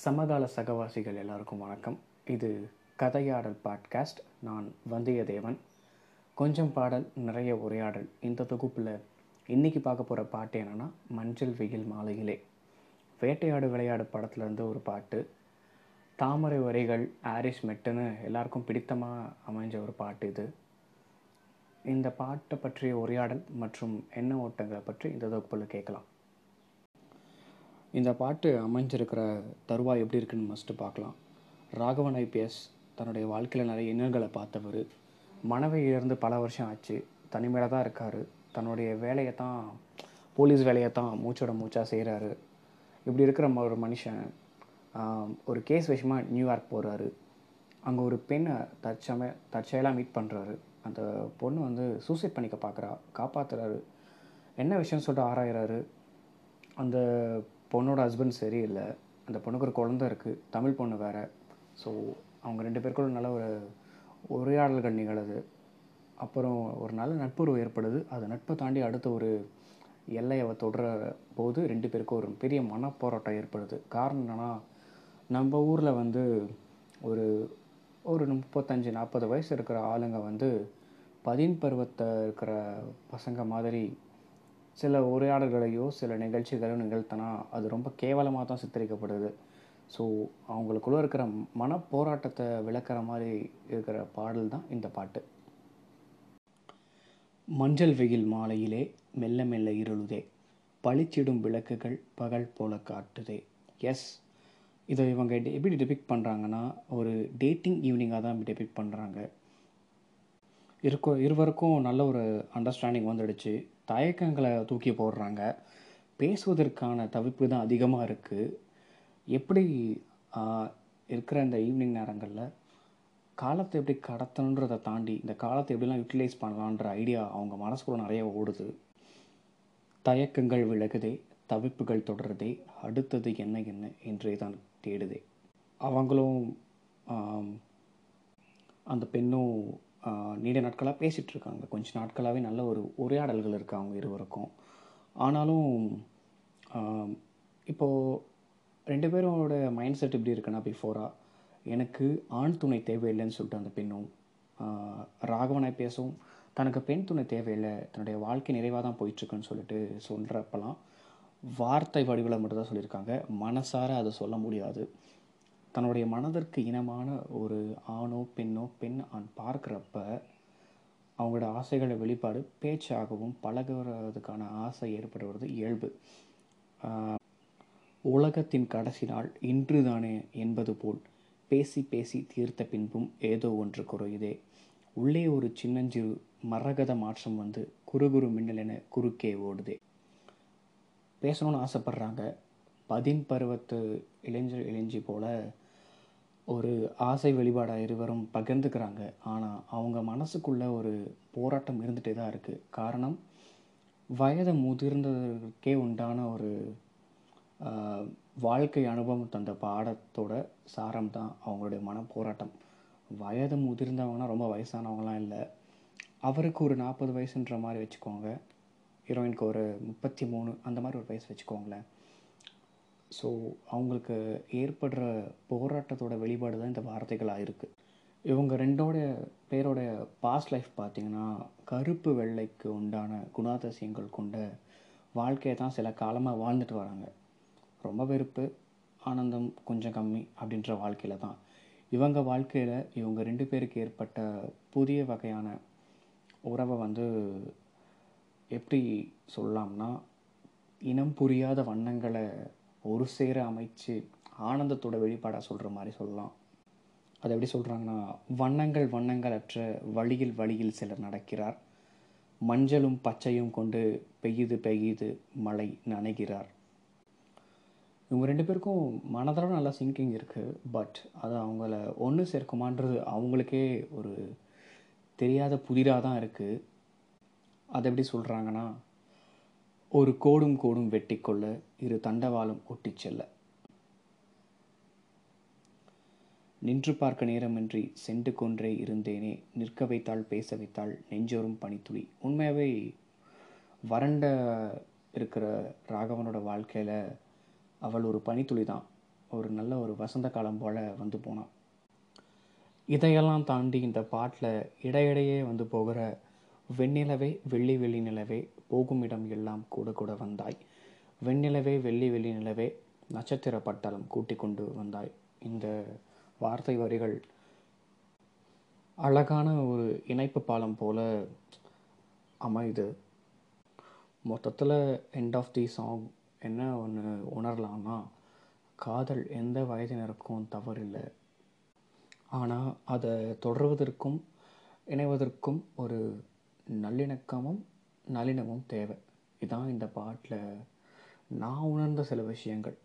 சமகால சகவாசிகள் எல்லாருக்கும் வணக்கம். இது கதையாடல் பாட்காஸ்ட் நான் வந்தியத்தேவன். கொஞ்சம் பாடல் நிறைய உரையாடல். இந்த தொகுப்பில் இன்றைக்கி பார்க்க போகிற பாட்டு என்னென்னா மஞ்சள் வெயில் மாலையிலே. வேட்டையாடு விளையாடு படத்துலேருந்து ஒரு பாட்டு. தாமரை வரிகள் ஆரிஸ் மெட்டுன்னு எல்லாருக்கும் பிடித்தமாக அமைஞ்ச ஒரு பாட்டு இது. இந்த பாட்டை பற்றிய உரையாடல் மற்றும் எண்ண ஓட்டங்களை பற்றி இந்த தொகுப்பில் கேட்கலாம். இந்த பாட்டு அமைஞ்சிருக்கிற தருவாய் எப்படி இருக்குன்னு மஸ்ட்டு பார்க்கலாம். ராகவன் ஐபிஎஸ் தன்னுடைய வாழ்க்கையில் நிறைய இன்னல்களை பார்த்தவர். மனைவி இழந்து பல வருஷம் ஆச்சு. தனிமையில் தான் இருக்கார். தன்னுடைய வேலையை தான் போலீஸ் வேலையை தான் மூச்சோட மூச்சாக செய்கிறாரு இப்படி இருக்கிற ஒரு மனுஷன் ஒரு கேஸ் விஷயமா நியூயார்க் போகிறாரு அங்கே ஒரு பெண்ணை தற்சமய தற்செயலாக மீட் பண்ணுறாரு அந்த பொண்ணு வந்து சூசைட் பண்ணிக்க பார்க்குறா காப்பாற்றுறாரு என்ன விஷயம் சொல்லிட்டு ஆராயிறாரு. அந்த பொண்ணோட ஹஸ்பண்ட் சரியில்லை. அந்த பொண்ணுக்கு ஒரு குழந்த இருக்குது தமிழ் பொண்ணு வேறு. ஸோ அவங்க ரெண்டு பேருக்குள்ள நல்ல ஒரு உரையாடல்கள் நிகழுது. அப்புறம் ஒரு நல்ல நட்புறவு ஏற்படுது. அது நட்பை தாண்டி அடுத்த ஒரு எல்லையை தொடுற போது ரெண்டு பேருக்கும் ஒரு பெரிய மனப்போராட்டம் ஏற்படுது. காரணம் என்னன்னா நம்ம ஊரில் வந்து ஒரு ஒரு முப்பத்தஞ்சு நாற்பது வயசு இருக்கிற ஆளுங்க வந்து பதின் பருவத்தை இருக்கிற பசங்க மாதிரி சில உரையாடல்களையோ சில நிகழ்ச்சிகளையோ நிகழ்த்தினா அது ரொம்ப கேவலமாக தான் சித்தரிக்கப்படுது. ஸோ அவங்களுக்குள்ளே இருக்கிற மனப்போராட்டத்தை விளக்குற மாதிரி இருக்கிற பாடல் தான் இந்த பாட்டு. மஞ்சள் வெயில் மாலையிலே மெல்ல மெல்ல இருளுதே பளிச்சிடும் விளக்குகள் பகல் போல காட்டுதே. எஸ் இதை இவங்க எப்படி டெபிக் பண்ணுறாங்கன்னா ஒரு டேட்டிங் ஈவினிங்காக தான் டெபிக் பண்ணுறாங்க இருக்கும் இருவருக்கும் நல்ல ஒரு அண்டர்ஸ்டாண்டிங் வந்துடுச்சு. தயக்கங்களை தூக்கி போடுறாங்க. பேசுவதற்கான தவிப்பு தான் அதிகமாக இருக்குது எப்படி இருக்கிற இந்த ஈவினிங் நேரங்களில் காலத்தை எப்படி கடத்தணுன்றதை தாண்டி இந்த காலத்தை எப்படிலாம் யூட்டிலைஸ் பண்ணலான்ற ஐடியா அவங்க மனசுக்குள்ள நிறைய ஓடுது. தயக்கங்கள் விலகுதே தவிப்புகள் தொடருதே அடுத்தது என்ன என்ன என்றே தான் தேடுதே. அவங்களும் அந்த பெண்ணும் நீண்ட நாட்களாக பேசிகிட்டு இருக்காங்க. கொஞ்ச நாட்களாகவே நல்ல ஒரு உரையாடல்கள் இருக்கு அவங்க இருவருக்கும். ஆனாலும் இப்போது ரெண்டு பேரோட மைண்ட் செட் எப்படி இருக்குன்னா பிஃபோராக எனக்கு ஆண் துணை தேவையில்லைன்னு சொல்லிட்டு அந்த பெண்ணும் ராகவனாய் ராகவனை பேசும். தனக்கு பெண் துணை தேவையில்லை. தன்னுடைய வாழ்க்கை நிறைவாக தான் போயிட்டுருக்குன்னு சொல்லிட்டு சொல்கிறப்பெல்லாம் வார்த்தை வடிவில் மட்டும் தான் சொல்லியிருக்காங்க. மனசார அதை சொல்ல முடியாது. தன்னுடைய மனதிற்கு இனமான ஒரு ஆணோ பெண்ணோ பெண் ஆண் பார்க்குறப்ப அவங்களோட ஆசைகளை வெளிப்பாடு பேச்சாகவும் பழகுறதுக்கான ஆசை ஏற்படுவது இயல்பு. உலகத்தின் கடைசி நாள் இன்றுதானே என்பது போல் பேசி பேசி தீர்த்த பின்பும் ஏதோ ஒன்று குறையுதே. உள்ளே ஒரு சின்னஞ்சிறு மரகத மாற்றம் வந்து குறுகுறு மின்னல் என குறுக்கே ஓடுதே. பேசணும்னு ஆசைப்படுறாங்க. பதின் பருவத்து இளைஞர் இளைஞ்சி போல் ஒரு ஆசை வெளிப்பாடாக இருவரும் பகிர்ந்துக்கிறாங்க. ஆனால் அவங்க மனசுக்குள்ளே ஒரு போராட்டம் இருந்துகிட்டே தான் இருக்குது காரணம் வயது முதிர்ந்ததற்கே உண்டான ஒரு வாழ்க்கை அனுபவம் தந்த பாடத்தோட சாரம் தான் அவங்களுடைய மன போராட்டம் வயது முதிர்ந்தவங்கன்னா ரொம்ப வயசானவங்களாம் இல்லை. அவருக்கு ஒரு நாற்பது வயசுன்ற மாதிரி வச்சுக்கோங்க. ஹீரோயினுக்கு ஒரு முப்பத்தி மூணு அந்த மாதிரி ஒரு வயசு வச்சுக்கோங்களேன். ஸோ அவங்களுக்கு ஏற்படுற போராட்டத்தோட வெளிப்பாடு தான் இந்த வார்த்தைகளாக இருக்குது இவங்க ரெண்டோட பேரோட பாஸ்ட் லைஃப் பார்த்தீங்கன்னா கருப்பு வெள்ளைக்கு உண்டான குணாதிசயங்கள் கொண்ட வாழ்க்கையை தான் சில காலமாக வாழ்ந்துட்டு வராங்க. ரொம்ப வெறுப்பு ஆனந்தம் கொஞ்சம் கம்மி அப்படின்ற வாழ்க்கையில் தான். இவங்க வாழ்க்கையில் இவங்க ரெண்டு பேருக்கு ஏற்பட்ட புதிய வகையான உறவை வந்து எப்படி சொல்லலாம்னா இனம் புரியாத வண்ணங்களை ஒரு சேர அமைச்சு ஆனந்தத்தோட வெளிப்பாடாக சொல்கிற மாதிரி சொல்லலாம். அதை எப்படி சொல்கிறாங்கன்னா வண்ணங்கள் வண்ணங்கள் அற்ற வழியில் வழியில் சிலர் நடக்கிறார். மஞ்சளும் பச்சையும் கொண்டு பெய்யுது பெய்யுது மழை நனைகிறார். இவங்க ரெண்டு பேருக்கும் மனதளவு நல்லா சிங்கிங் இருக்குது பட் அது அவங்கள ஒன்று சேர்க்குமான்றது அவங்களுக்கே ஒரு தெரியாத புதிராக தான் இருக்குது அதை எப்படி சொல்கிறாங்கன்னா ஒரு கோடும் கோடும் வெட்டிக்கொள்ள இரு தண்டவாளம் ஒட்டிச் செல்ல. நின்று பார்க்க நேரமின்றி சென்று கொன்றே இருந்தேனே நிற்க வைத்தாள் பேச வைத்தாள் நெஞ்சோறும் பனித்துளி. உண்மையாகவே வறண்ட இருக்கிற ராகவனோட வாழ்க்கையில் அவள் ஒரு பனித்துளி தான் ஒரு நல்ல ஒரு வசந்த காலம் போல் வந்து போனான். இதையெல்லாம் தாண்டி இந்த பாட்டில் இடையிடையே வந்து போகிற வெண்ணிலவே வெள்ளி வெள்ளி நிலவே போகும் இடம் எல்லாம் கூட கூட வந்தாய். வெண்ணிலவே வெள்ளி வெள்ளி நிலவே நட்சத்திர பட்டாளம் கூட்டிக் கொண்டு வந்தாய். இந்த வார்த்தை வரிகள் அழகான ஒரு இணைப்பு பாலம் போல அமையுது மொத்தத்தில் எண்ட் ஆஃப் தி சாங் என்ன ஒன்று உணரலாம்னா காதல் எந்த வயதினருக்கும் தவறில்லை. ஆனால் அதை தொடர்வதற்கும் இணைவதற்கும் ஒரு நல்லிணக்கமும் நல்லிணமும் தேவை. இதான் இந்த பாட்டில் நான் உணர்ந்த சில விஷயங்கள்.